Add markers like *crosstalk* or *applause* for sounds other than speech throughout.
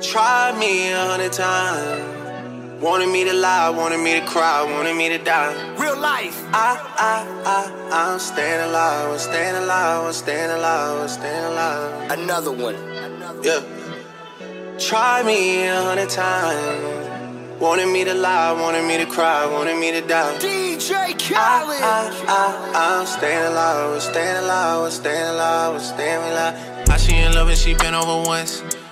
Tried me a hundred times. Wanted me to lie, wanted me to cry, wanted me to die. Real life. I, I, I, I'm staying alive, I'm staying alive, I'm staying alive, I'm staying alive. Another one. Yeah. Try me a hundred times. Wanted me to lie, wanted me to cry, wanted me to die. DJ I, Khaled. I, I, I'm staying alive, I'm staying alive, I'm staying alive, I'm staying alive. I she in love and she been over once.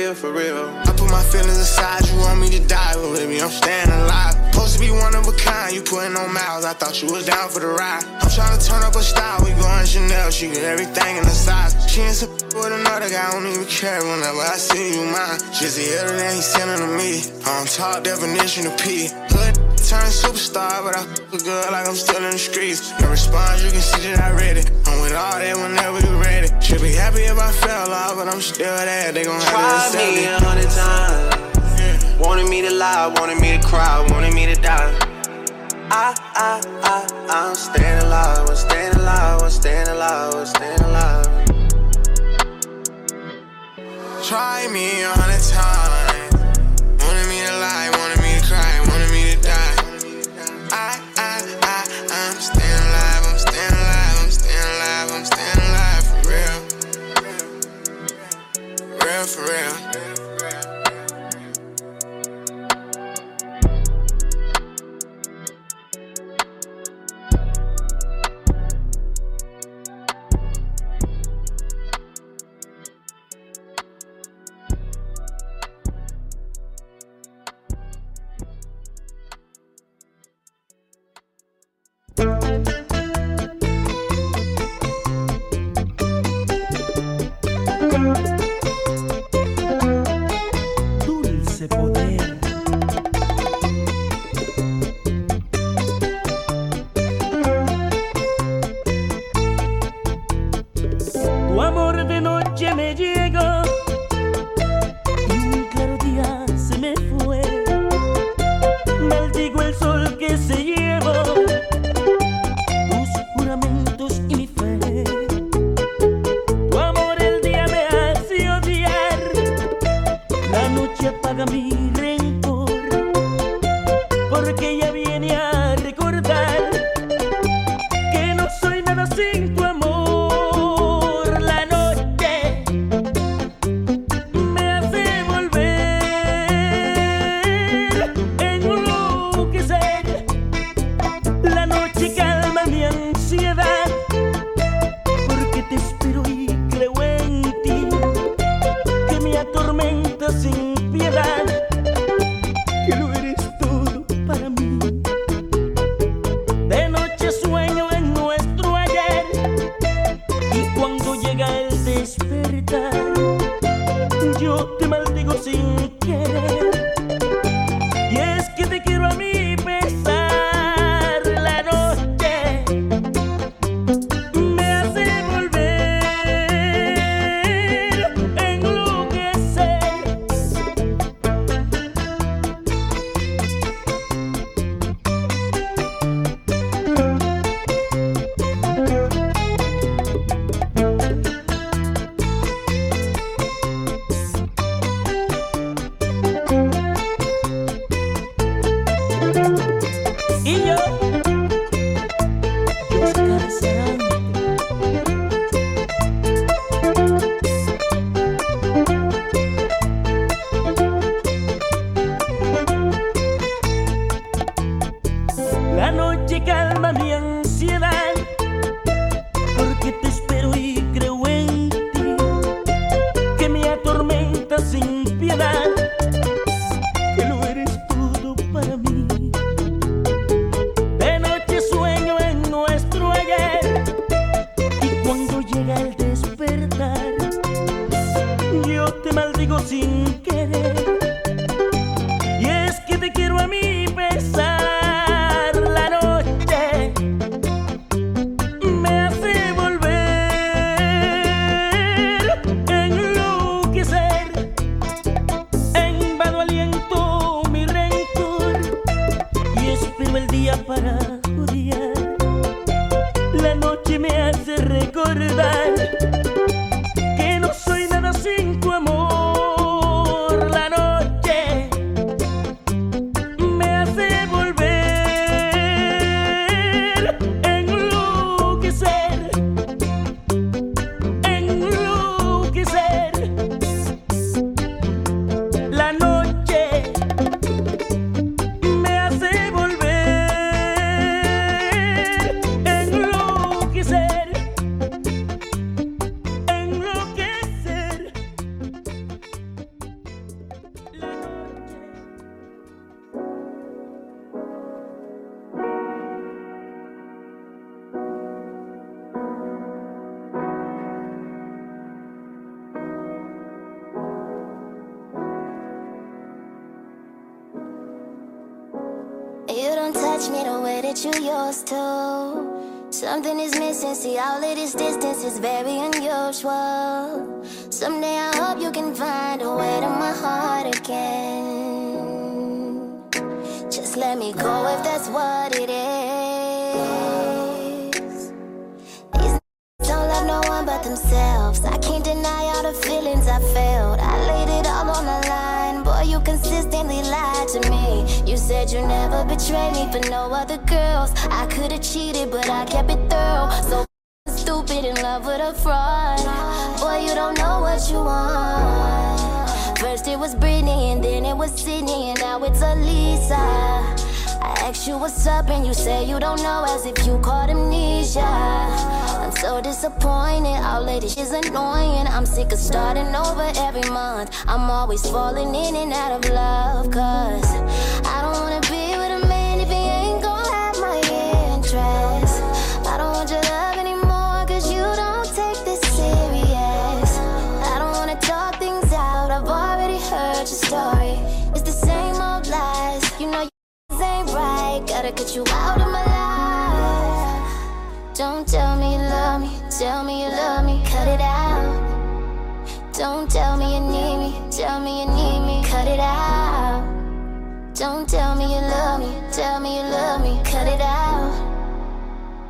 Real, for real. I put my feelings aside, you want me to die, but baby, I'm staying alive. Supposed to be one of a kind, you putting on miles, I thought you was down for the ride. I'm trying to turn up a style, we going Chanel, she get everything in the size. She ain't with another guy, I don't even care whenever I see you mine. She's the other than he sending to me, I'm top definition of P. Hood turn superstar, but I f good like I'm still in the streets. Your response, you can see that I read it. I'm with all that whenever you ready. Should be happy if I fell off, but I'm still there. They gon' have to accept me a hundred times. Wanted me to lie, wanted me to cry, wanted me to die. I, I, I, I'm staying alive, I'm staying alive, I'm staying alive, I'm staying alive. Try me a hundred times. Wanted me to lie, for real. First it was Britney, and then it was Sydney, and now it's Elisa. I asked you what's up, and you say you don't know, as if you caught amnesia. I'm so disappointed, all of this is annoying. I'm sick of starting over every month. I'm always falling in and out of love, cause I cut you out of my life. Don't tell me you love me, tell me you love me, cut it out. Don't tell me you need me, tell me you need me, cut it out. Don't tell me you love me, tell me you love me, cut it out.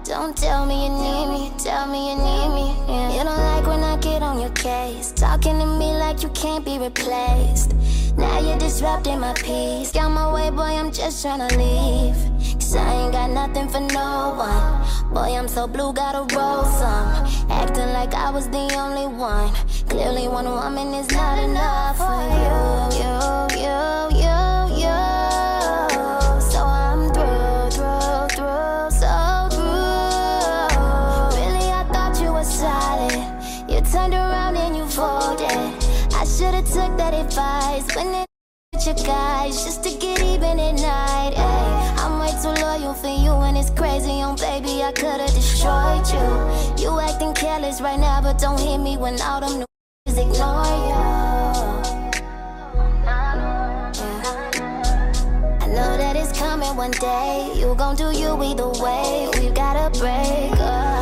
Don't tell me you need me, tell me you need me. yeah. You don't like when I get on your case, talking to me like you can't be replaced. Now you're disrupting my peace. Get Got my way, boy, I'm just tryna leave. Cause I ain't got nothing for no one. Boy, I'm so blue, gotta roll some. Acting like I was the only one. Clearly, one woman is not enough for. You, you, advice. When it with your guys just to get even at night. Ay, I'm way too loyal for you and it's crazy. On baby, I could've destroyed you. You acting careless right now, but don't hit me when all them new ignore you. I know that it's coming one day. You gon' do you either way. We gotta break up.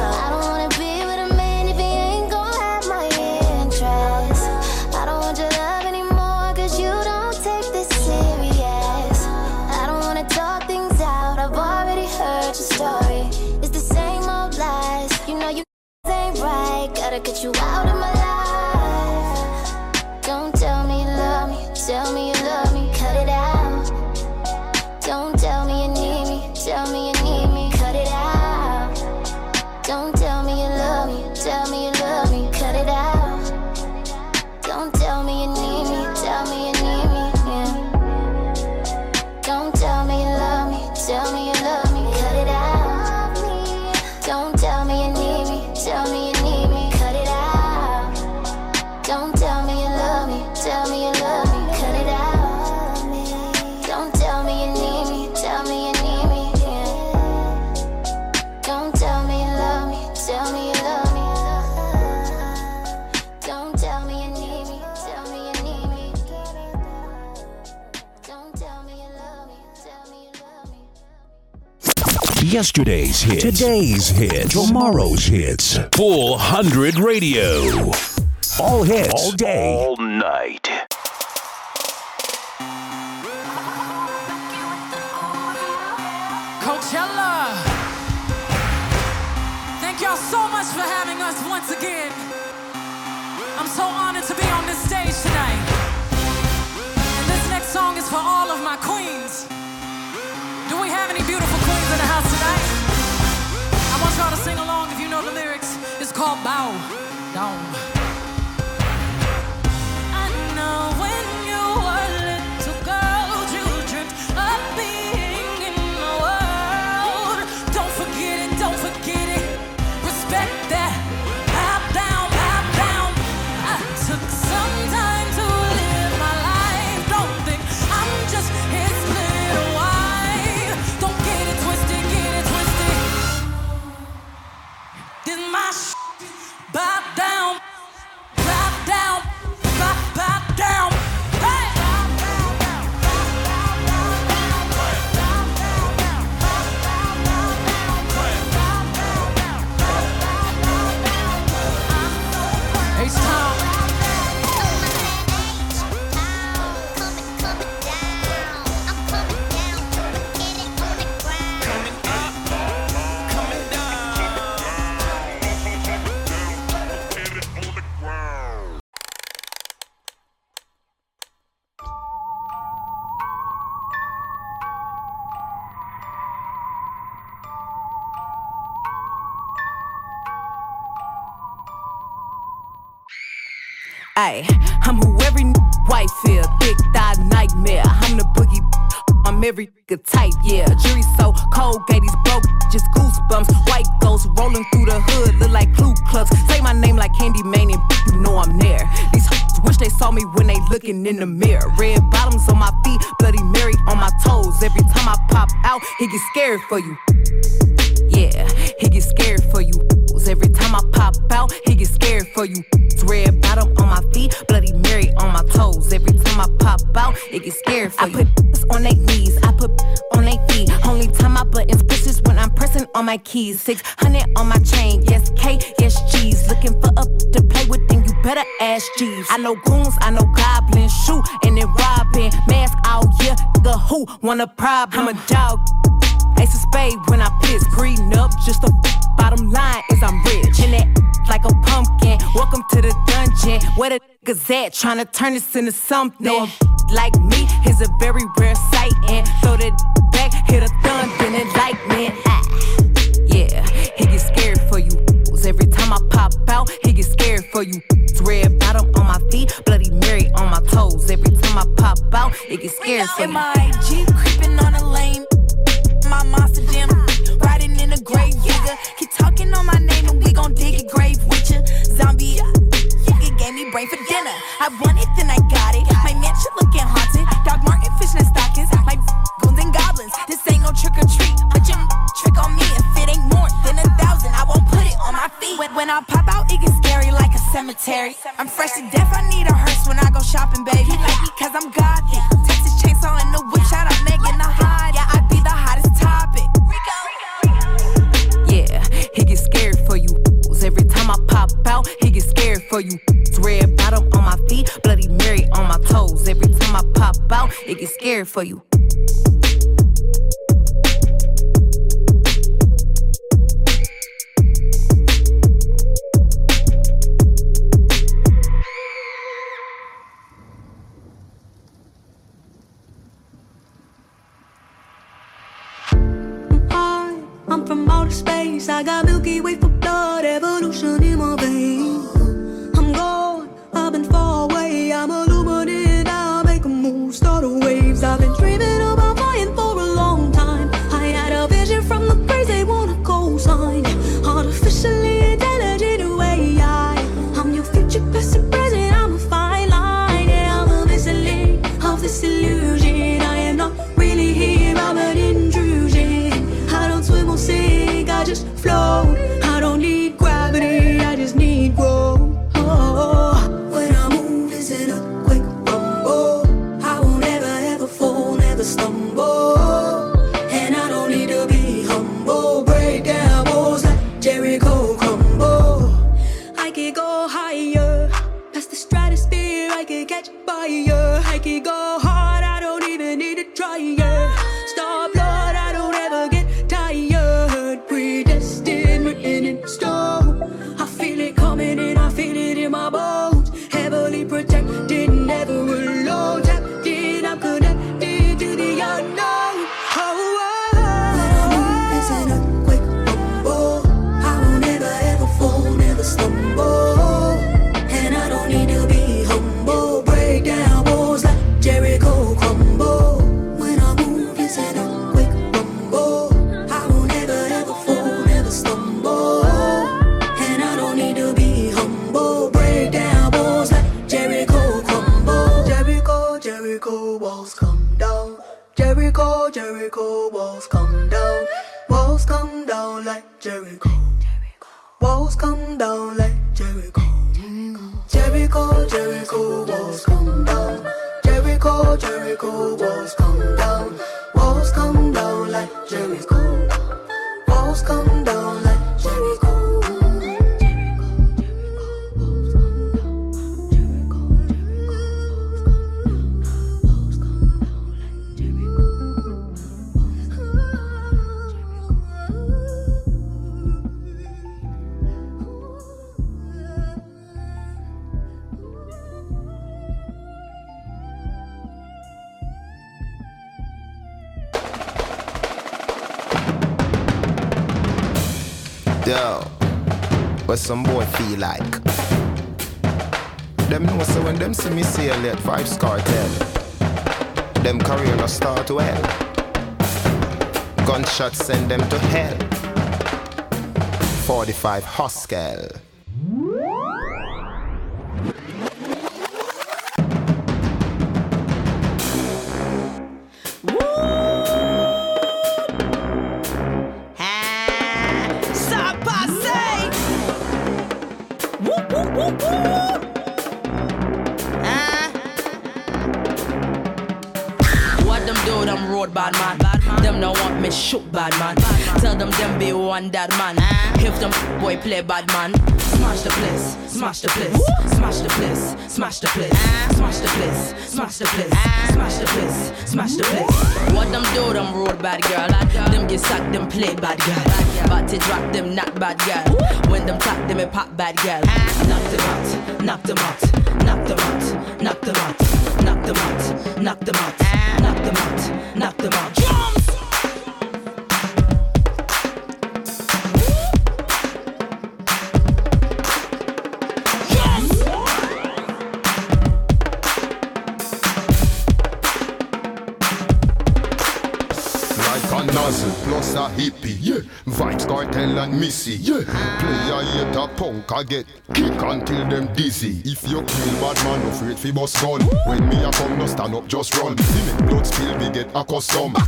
Yesterday's hits, today's hits, tomorrow's hits. Full 100 Radio. All hits, all day, all night. He get scared for you. Pressing on my keys. 600 on my chain, yes K, yes G's. Looking for a to play with, then you better ask G's. I know goons, I know goblins, shoot and then robbing. Mask out, yeah, the who want a problem. I'm a dog. Ace of spade when I piss, green up, just a bottom line is I'm rich. And that like a pumpkin, welcome to the dungeon. Where the niggas at, trying to turn this into something. No, like me is a very rare sight, and throw that back, hit a thunder and lightning. Pop out, he get scared for you. Red bottom on my feet, Bloody Mary on my toes. Every time I pop out, it get scared for you. My Jeep creeping on a lane my monster jam. Riding in a grave digger. Keep talking on my name and we gon' dig a grave with ya. Zombie, it gave me brain for dinner. I want it, then I got it. When, I pop out, it gets scary like a cemetery. I'm fresh to death, I need a hearse when I go shopping, baby. Like me, cause I'm godly. Texas chainsaw in the shout out Megan the hot. Yeah, I be the hottest topic. Yeah, he get scared for you. Every time I pop out, he get scared for you. Red bottom on my feet, Bloody Mary on my toes. Every time I pop out, it get scared for you. I'm from outer space. I got Milky Way for blood, evolution in my veins. I'm gone, I've been far away. I'm illuminated, come down some boy feel like? Them know so when them see me sail at Vybz Kartel, them career no start well. Gunshots send them to hell. 45 Hoskel. That man. If them boy play bad man, smash the place, smash the place, smash the place, smash the place, smash the place, smash the place, smash the place, smash the place. What them do, them road bad girl. Them get sacked, them play bad girl. But to drop them not bad girl. When them tap them a pop bad girl. Knock them out, knock them out, knock them out, knock them out, knock them out, knock them out, Plus a hippie, yeah. Vybz Kartel and missy, yeah. Play a hate a punk, I get kick until them dizzy. If you kill bad man, no afraid fi bust gun. When me a come, no stand up, just run. See me blood spill, me get accustomed.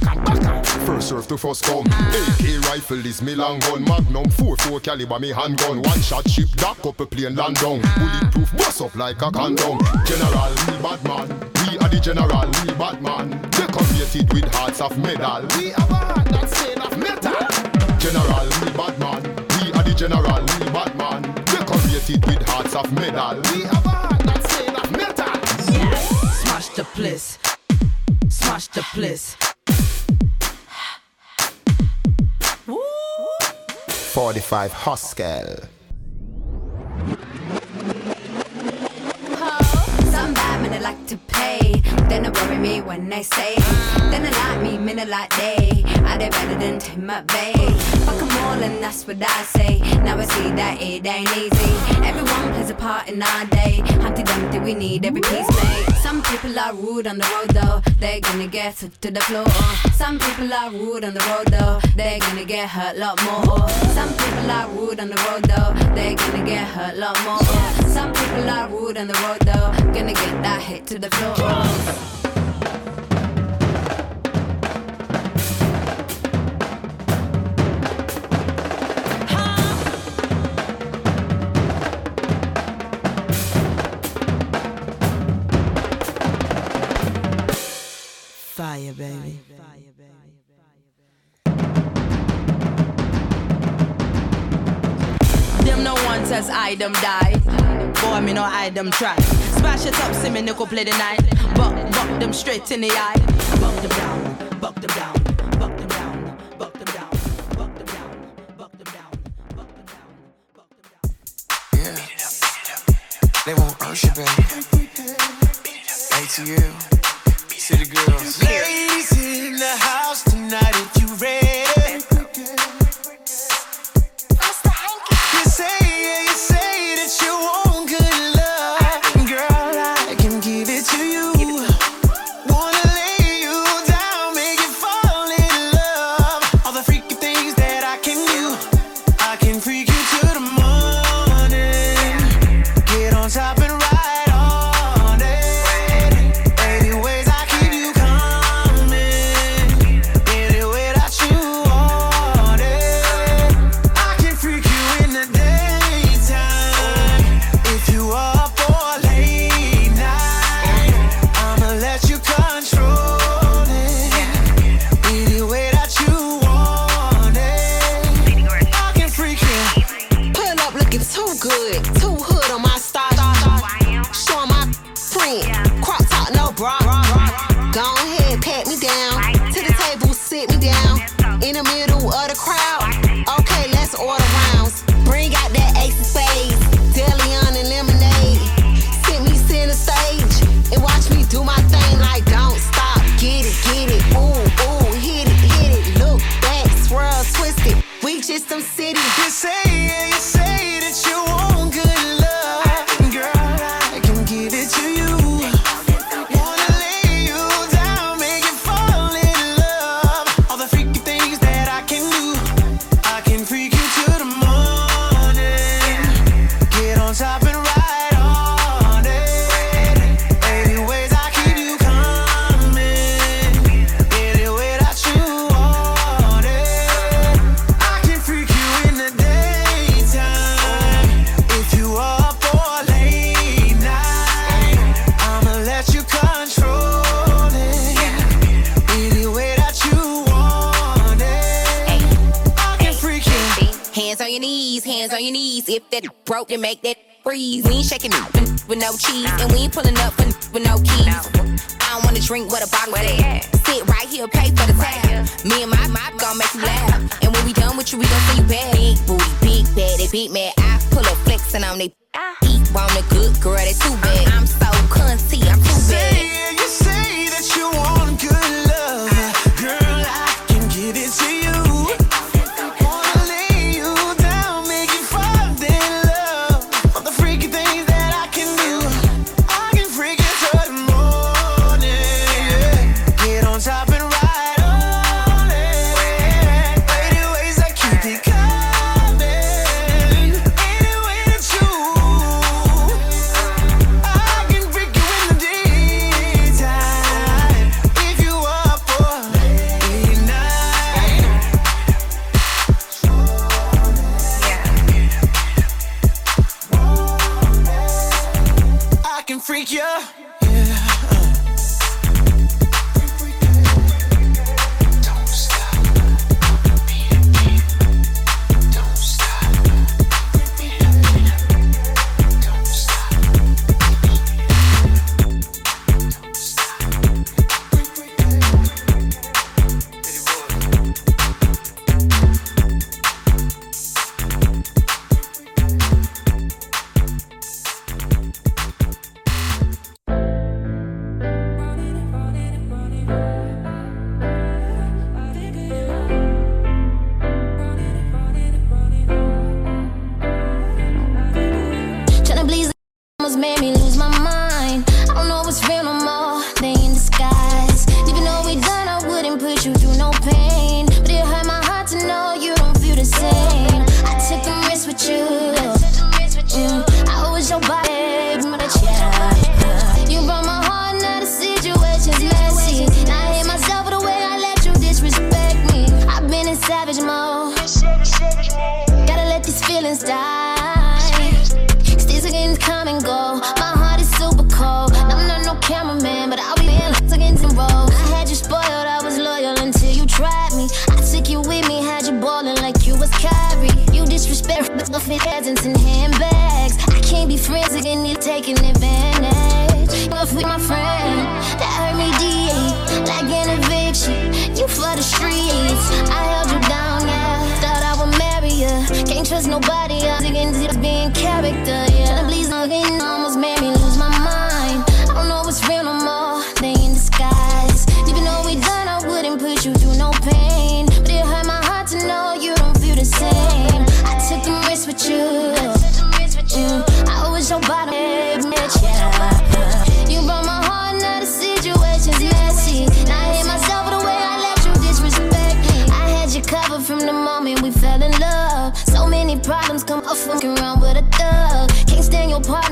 First serve to first come. AK rifle is me long gun. Magnum 4-4 caliber me handgun. One shot ship, dock up a plane land down. Bulletproof bust up like a condom. General, me bad man. We are the general, we bad man. Decorated with hearts of metal. We have a heart that's made of metal. General, we bad man. We are the general, we bad man. Decorated with hearts of metal. We have a heart that's made of metal. Smash the place. Smash the place. 45 Hoskel. Like to pay. Then they worry me when they say. Then they like me, they like they. I they better than Tim Bay? Fuck them all and that's what I say. Now I see that it ain't easy. Everyone plays a part in our day. Humpty Dumpty, we need every piece made. Some people are rude on the road though. They're gonna get to the floor. Some people are rude on the road though. They're gonna get hurt a lot more. Some people are rude on the road though. They're gonna get hurt a lot more. Some people are rude on the road though. Gonna get that hit to the floor. Fire, baby. Them no one says I them die boy, me no hide them try. Smash it up, see me nickel play the night. Buck, buck them straight in the eye. Buck them down. you make that freeze. We ain't shaking it with no cheese, and we ain't pulling up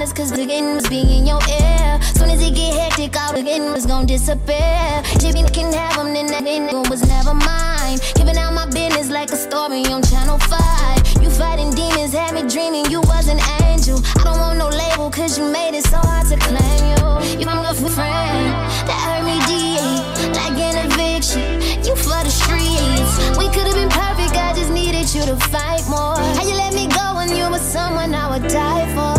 ears, cause the game was be in your ear. Soon as it get hectic, all the game was gonna disappear. Jimmy can have them, then that nigga was never mine. Giving out my business like a story on Channel 5. You fighting demons, had me dreaming you was an angel. I don't want no label, cause you made it so hard to claim you. You my good friend, that hurt me deep, like an eviction. You for the streets, we could've been perfect, I just needed you to fight more. How you let me go when you were someone I would die for?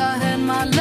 I had my life.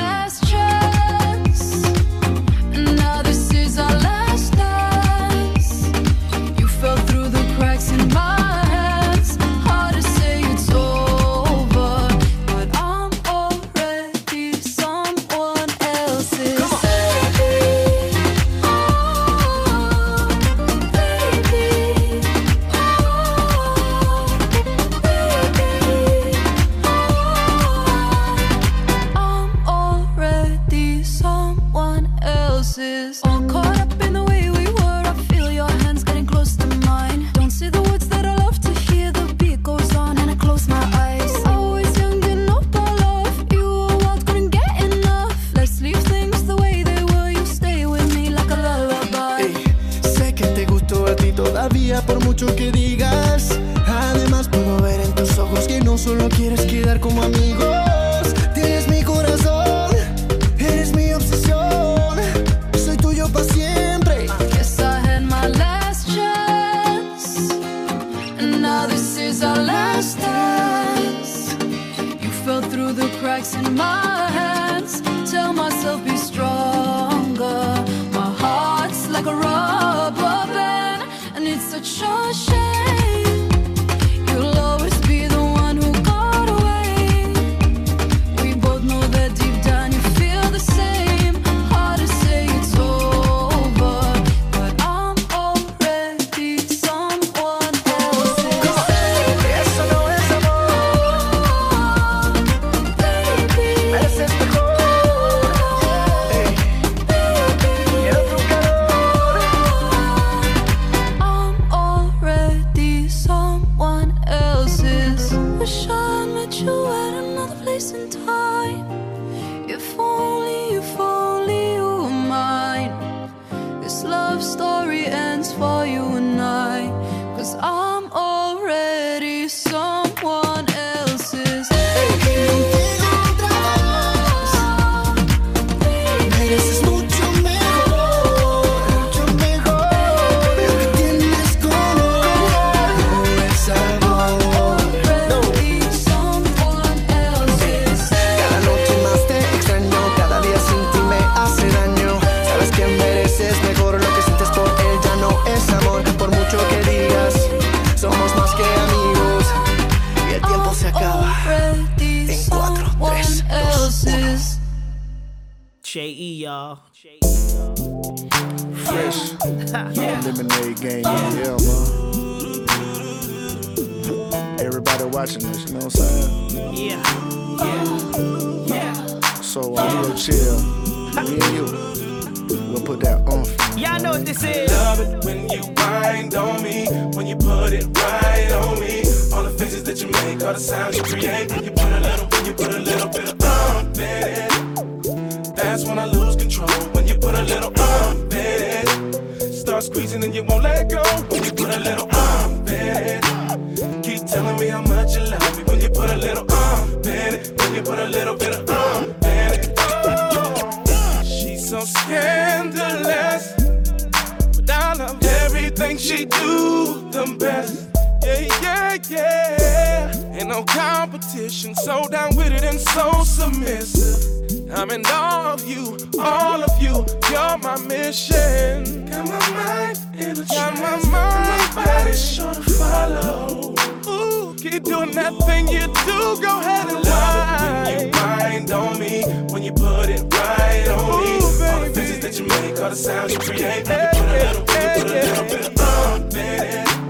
Competition, so down with it and so submissive. I'm in awe of you, all of you. You're my mission. Got my mind in a Got my mind, my body sure to follow. Ooh, keep doing that thing you do. Go ahead and whine. When you wind on me, when you put it right on me. All the faces that you make, all the sounds you create. When you put a little, when you put a little bit of bump in it.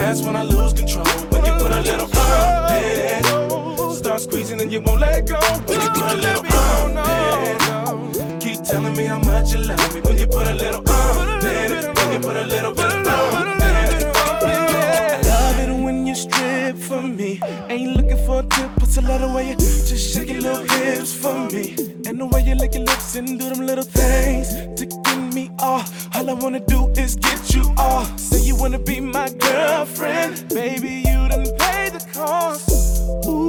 That's when I lose control. When you put a little in it. Start squeezing and you won't let go. When you put a little in it. Keep telling me how much you love me. When you put a little in it. When you put a little bit in it. I love it when you strip for me. Ain't looking for a put a lot away. Just shake your little hips for me. And the way you lick your lips and do them little things to get me off. All I wanna do is get you off. Say you wanna be my girlfriend, baby. You done paid the cost. Ooh.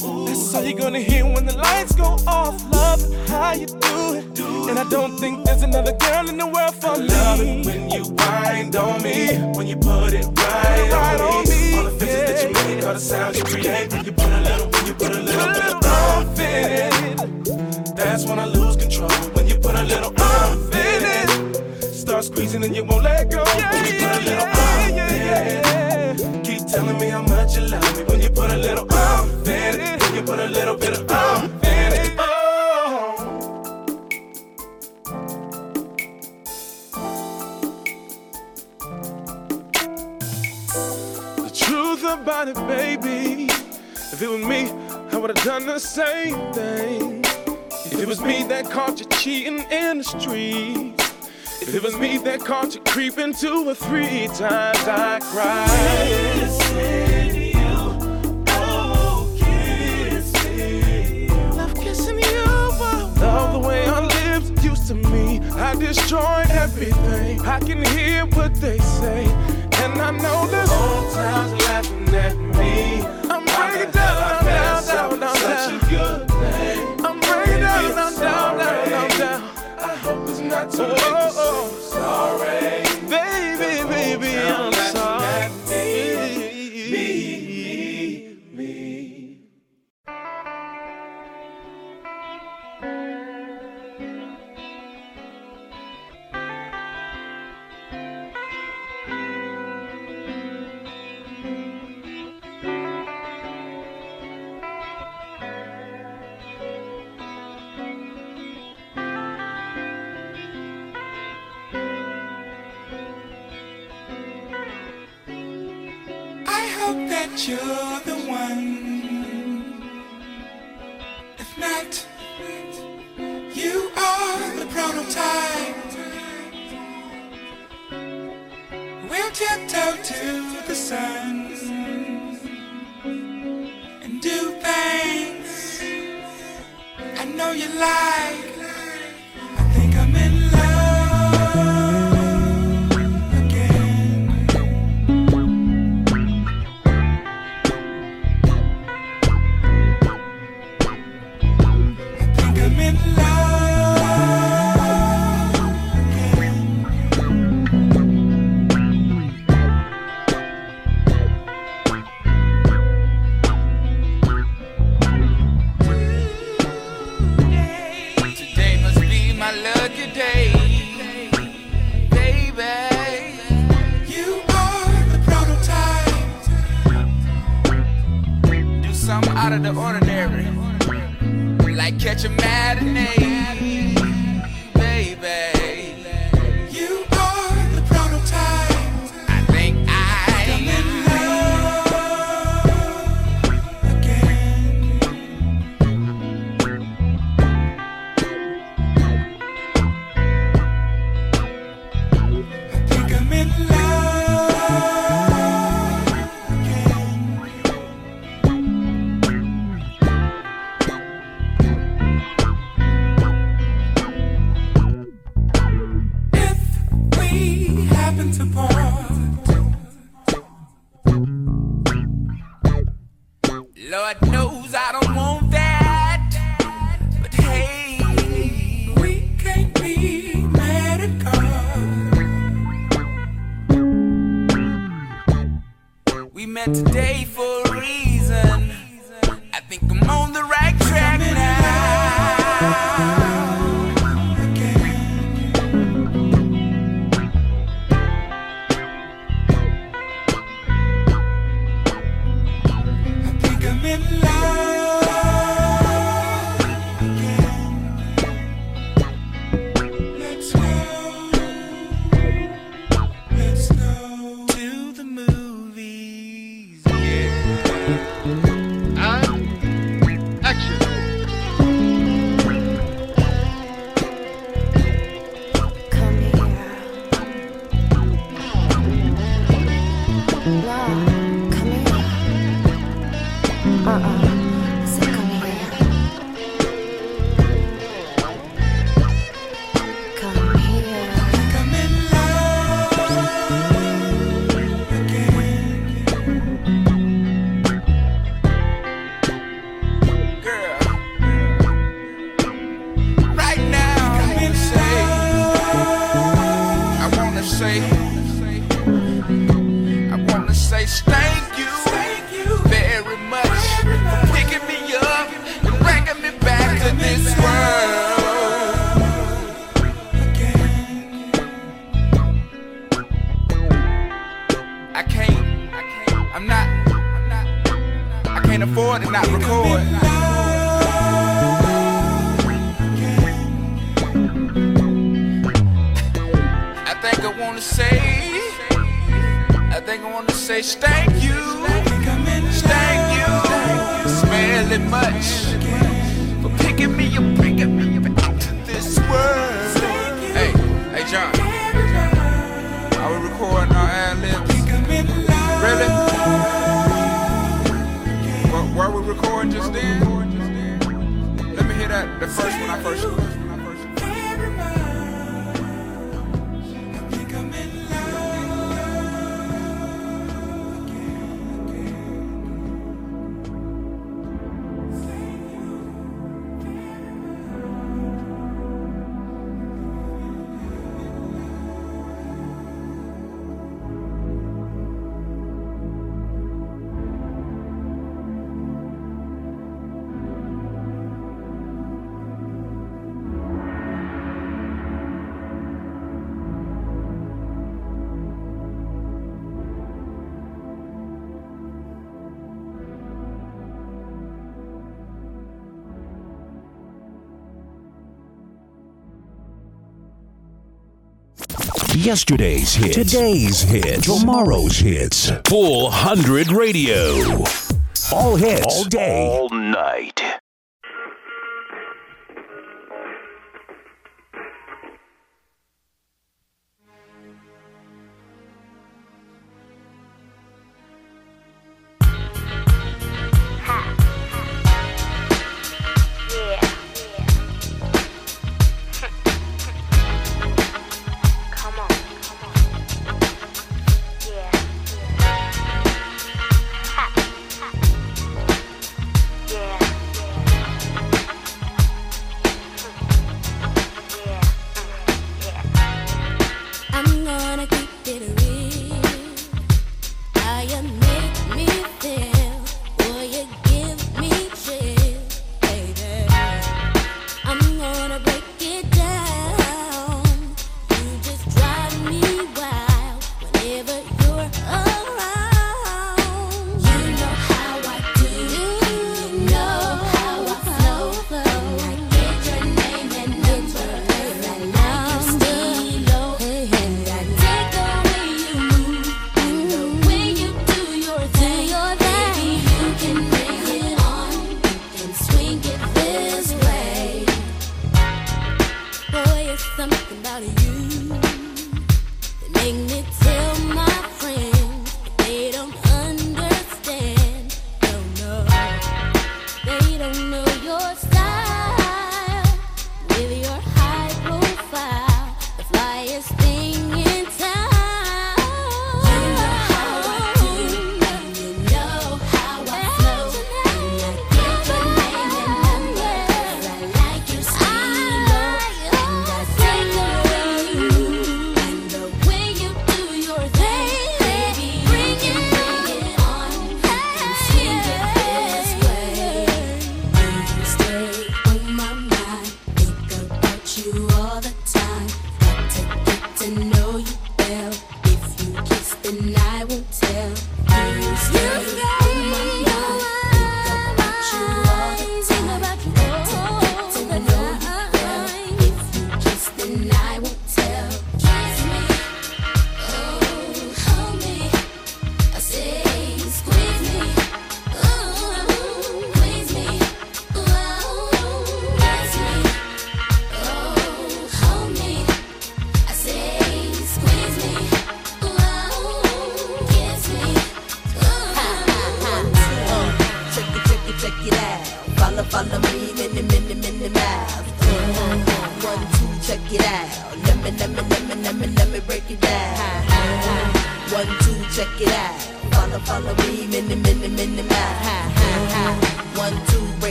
That's all you're gonna hear when the lights go off. Love it, how you do it. And I don't think there's another girl in the world for me. Love it when you wind on me, when you put it right, right on, me. All the faces that you make, all the sounds you create. When you put a little, when you put a little bit of oomph in it. That's when I lose control. When you put a little oomph in it. Start squeezing and you won't let go. when about it, baby. If it was me, I would have done the same thing. If it was me that caught you cheating in the streets. If it was me that caught you creeping two or three times, I cried. Love kissing you. Love the way our lips used to meet. I destroyed everything. I can hear what they say. And I know the whole town's laughing at me. I'm breaking down, down, down, down, down. Such a good thing. I'm breaking down, down, down, down, down, down. I hope it's not too late Yesterday's hits, today's hits, tomorrow's hits. Full 100 Radio. All hits, all day, all night.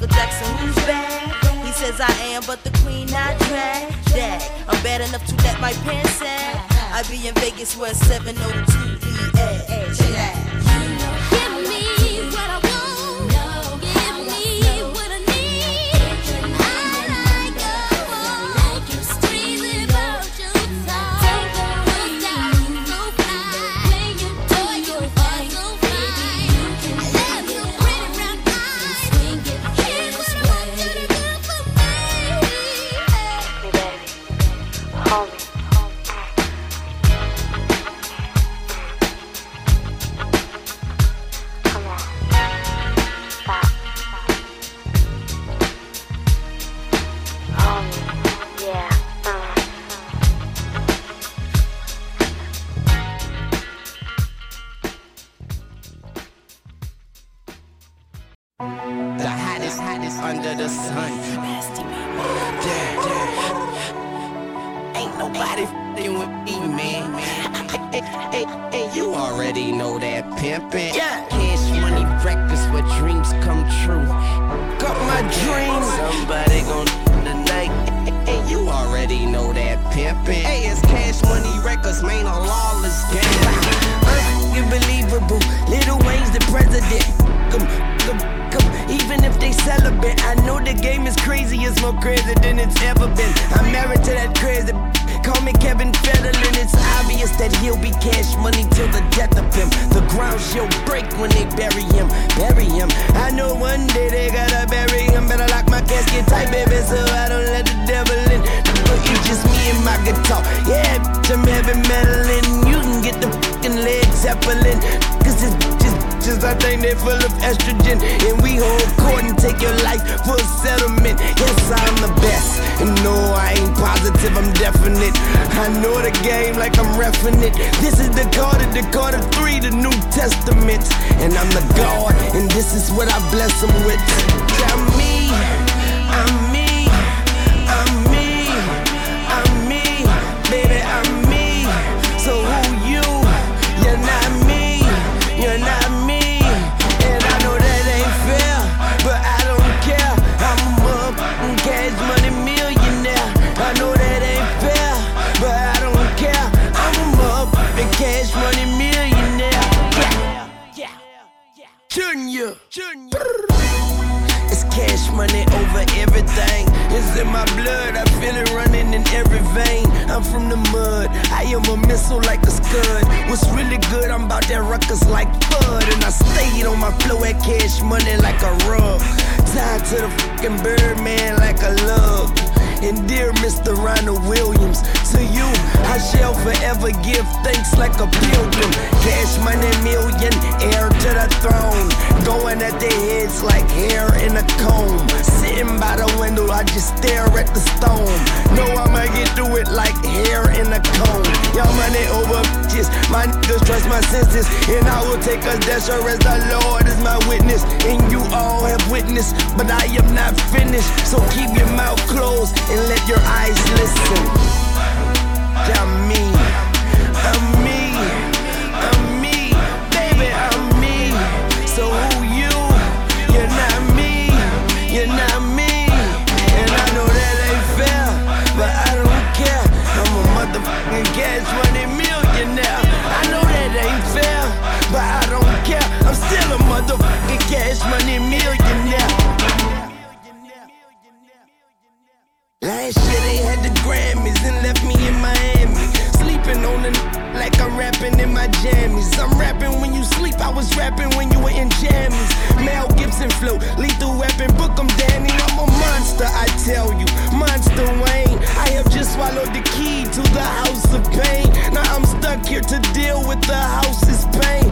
Michael Jackson, who's bad? He says I am, but the queen I drag. Dag, I'm bad enough to let my pants sag. I be in Vegas where 702 VA. Chill out. Zeppelin. Cause this just just I think they're full of estrogen. And we hold court and take your life for a settlement. Yes, I'm the best. And no, I ain't positive, I'm definite. I know the game like I'm refing it. This is the Carter the Carter three, the New Testament. And I'm the God, and this is what I bless them with. Damn in my blood, I feel it running in every vein. I'm from the mud, I am a missile like a scud. What's really good, I'm about that ruckus like pud. And I stayed on my flow at cash money like a rug. Tied to the fucking Birdman like a lug. And dear Mr. Ronald Williams, to you, I shall forever give thanks like a pilgrim. Cash money million, heir to the throne. Going at their heads like hair in a comb. Sitting by the window, I just stare at the stone. Know I'ma get through it like hair in a comb. Y'all money over bitches, my niggas trust my senses. And I will take a sure as the Lord is my witness. And you all have witnessed, but I am not finished. So keep your mouth closed and let your eyes listen. I'm me, I'm me, I'm me, baby, I'm me. So who you? You're not me, you're not me. And I know that ain't fair, but I don't care. I'm a motherfucking money millionaire. I know that ain't fair, but I don't care. I'm still a motherfucking cash money millionaire. Last year they had the Grammys and left me. N- like I'm rapping in my jammies. I'm rapping when you sleep, I was rapping when you were in jammies. Mel Gibson flow, lethal weapon, book 'em Danny. I'm a monster, I tell you. Monster Wayne. I have just swallowed the key to the house of pain. Now I'm stuck here to deal with the house's pain.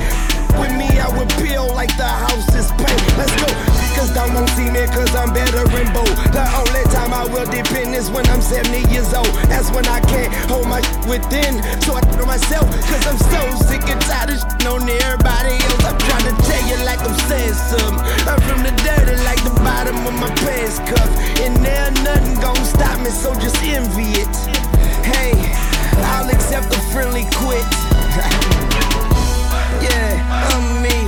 With me, I would peel like the house is pain. Let's go. Cause don't won't see me cause I'm better and bold. The only time I will depend is when I'm 70 years old. That's when I can't hold my within. So I know myself cause I'm so sick and tired of shit on everybody else. I'm trying to tell you like I'm saying something. I'm from the dirty like the bottom of my pants cuff. And there nothing gon' stop me, so just envy it. Hey, I'll accept a friendly quit. *laughs* yeah, I'm me.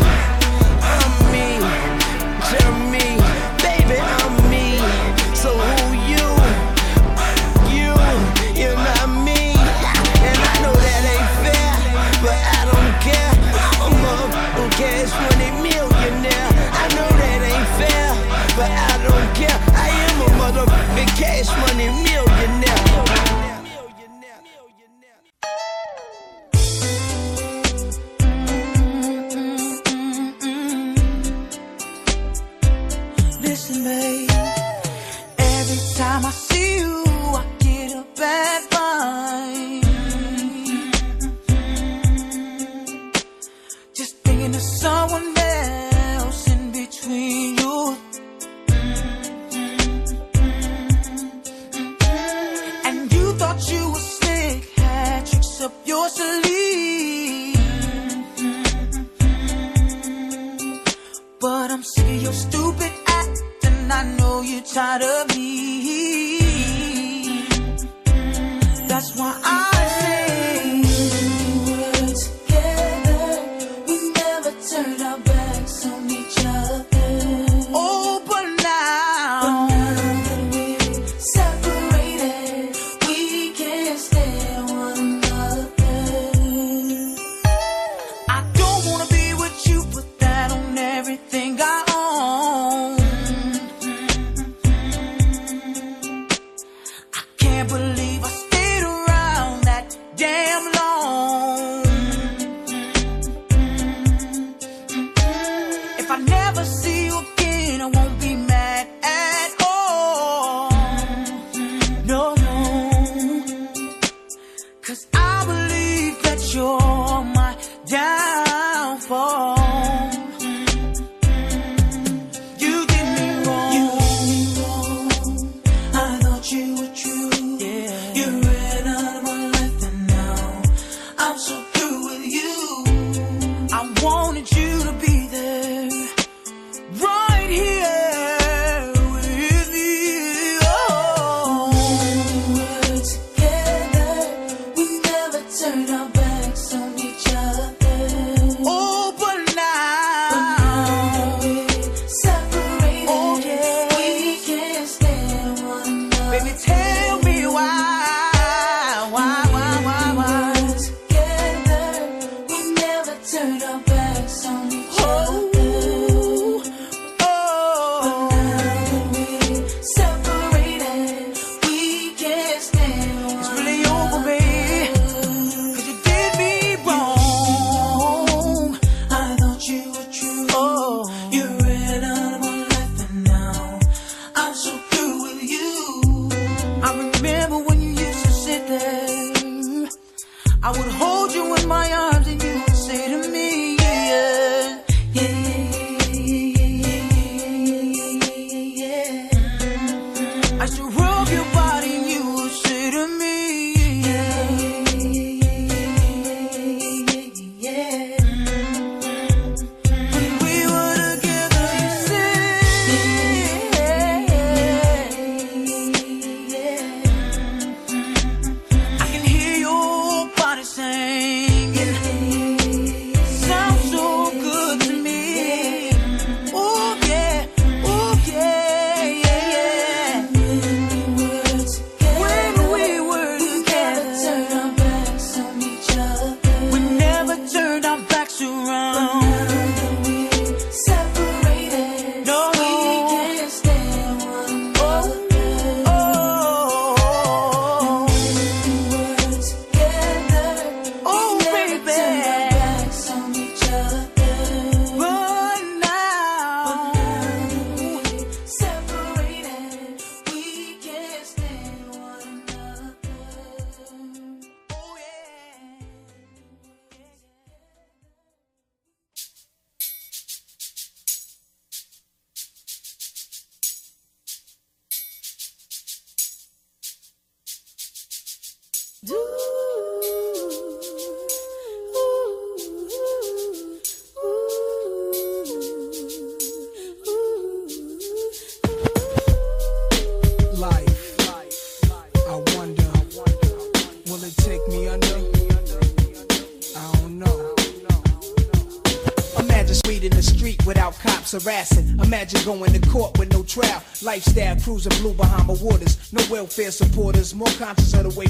Imagine going to court with no trial. Lifestyle cruising blue Bahama waters. No welfare supporters. More conscious of the way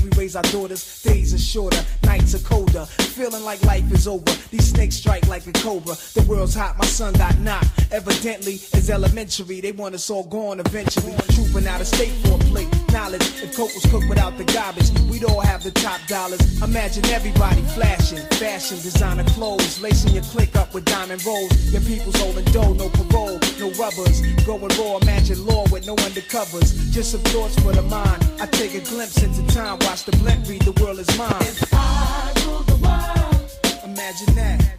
Evidently, it's elementary. They want us all gone eventually. Trooping out of state for a plate. Knowledge, if coke was cooked without the garbage, we'd all have the top dollars. Imagine everybody flashing, fashion, designer clothes, lacing your click up with diamond rolls. Your people's holding dough, no parole, no rubbers. Going raw, imagine law with no undercovers. Just some thoughts for the mind. I take a glimpse into time, watch the blimp read, the world is mine. If I rule the world, Imagine that.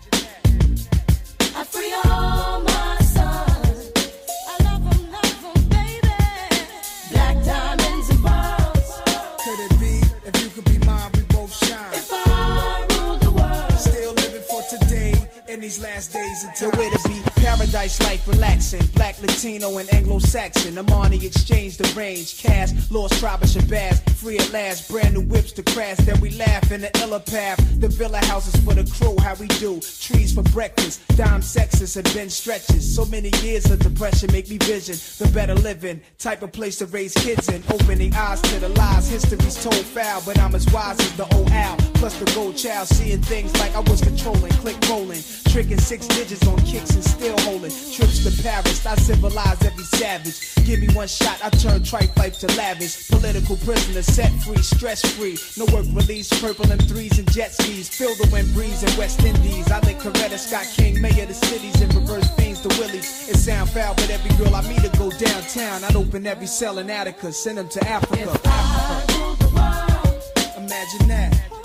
I free all my these last days until where to be. Paradise life relaxing. Black, Latino, and Anglo-Saxon. Armani exchange the range. Cash, lost tribe of Shabazz. Free at last. Brand new whips to crash. Then we laugh in the illa path. The villa houses for the crew. How we do. Trees for breakfast. Dime sexes and Ben stretches. So many years of depression make me vision the better living. Type of place to raise kids in. Opening eyes to the lies. History's told foul. But I'm as wise as the old owl. Plus the gold child. Seeing things like I was controlling. Click rolling. Tricking six digits on kicks and still holding. Trips to Paris, I civilize every savage. Give me one shot, I turn tripe life to lavish. Political prisoner, set free, stress free. No work release, purple M3s and jet skis. Feel the wind breeze in West Indies. I lick Coretta Scott King, mayor of the cities, and reverse fiends to Willies. It sound foul, but every girl I meet to go downtown. I'd open every cell in Attica, send them to Africa. Imagine that.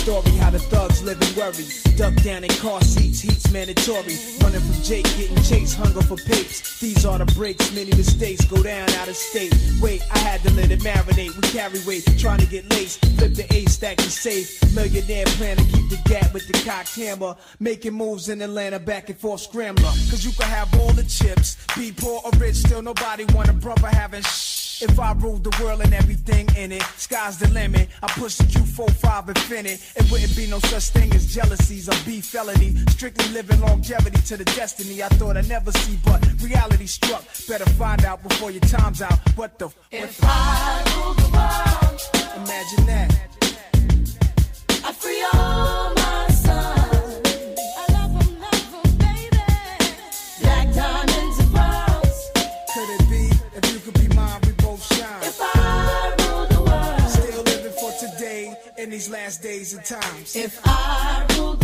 Story how the thugs live in worry. Duck down in car seats, heat's mandatory. Running from Jake, getting chased, hunger for papes. These are the breaks, many mistakes go down out of state. Wait, I had to let it marinate. We carry weight, trying to get laced. Flip the A stack the safe. Millionaire plan to keep the gap with the cocked hammer. Making moves in Atlanta, back and forth scrambler. Cause you can have all the chips. Be poor or rich, still nobody want a brother having shh. If I ruled the world and everything in it, sky's the limit. I push the Q45 Infiniti. It wouldn't be no such thing as jealousies or beef felony. Strictly living longevity to the destiny I thought I'd never see, but reality struck. Better find out before your time's out. What the? If I ruled the world, Imagine that. Last days and times. if I ruled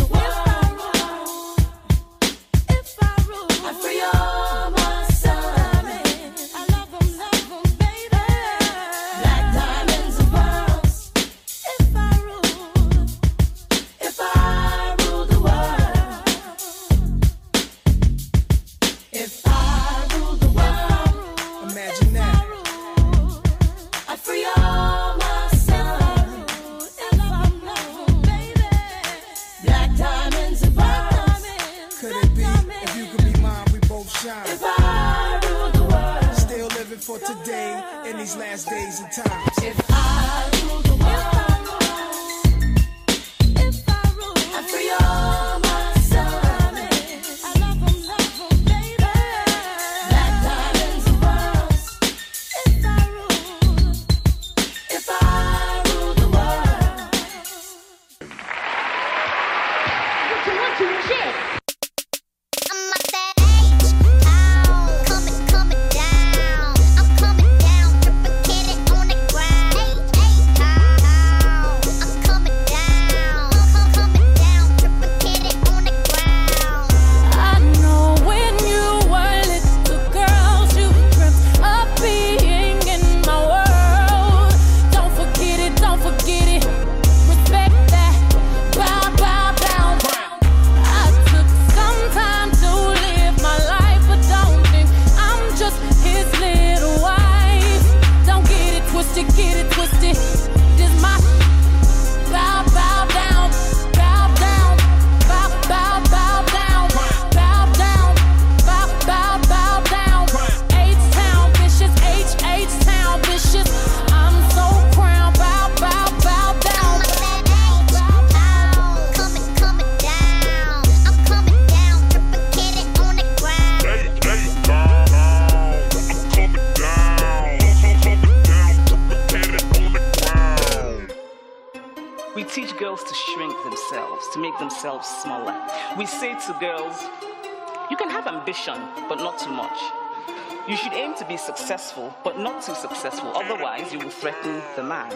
successful, but not too successful, otherwise, you will threaten the man.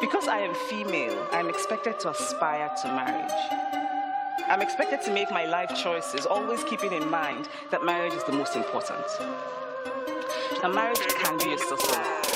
Because I am female, I am expected to aspire to marriage. I'm expected to make my life choices, always keeping in mind that marriage is the most important. A marriage can be a source of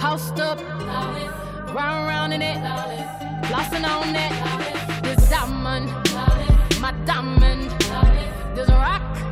Post up, round round in it, flossing on that. This diamond, my diamond, this rock.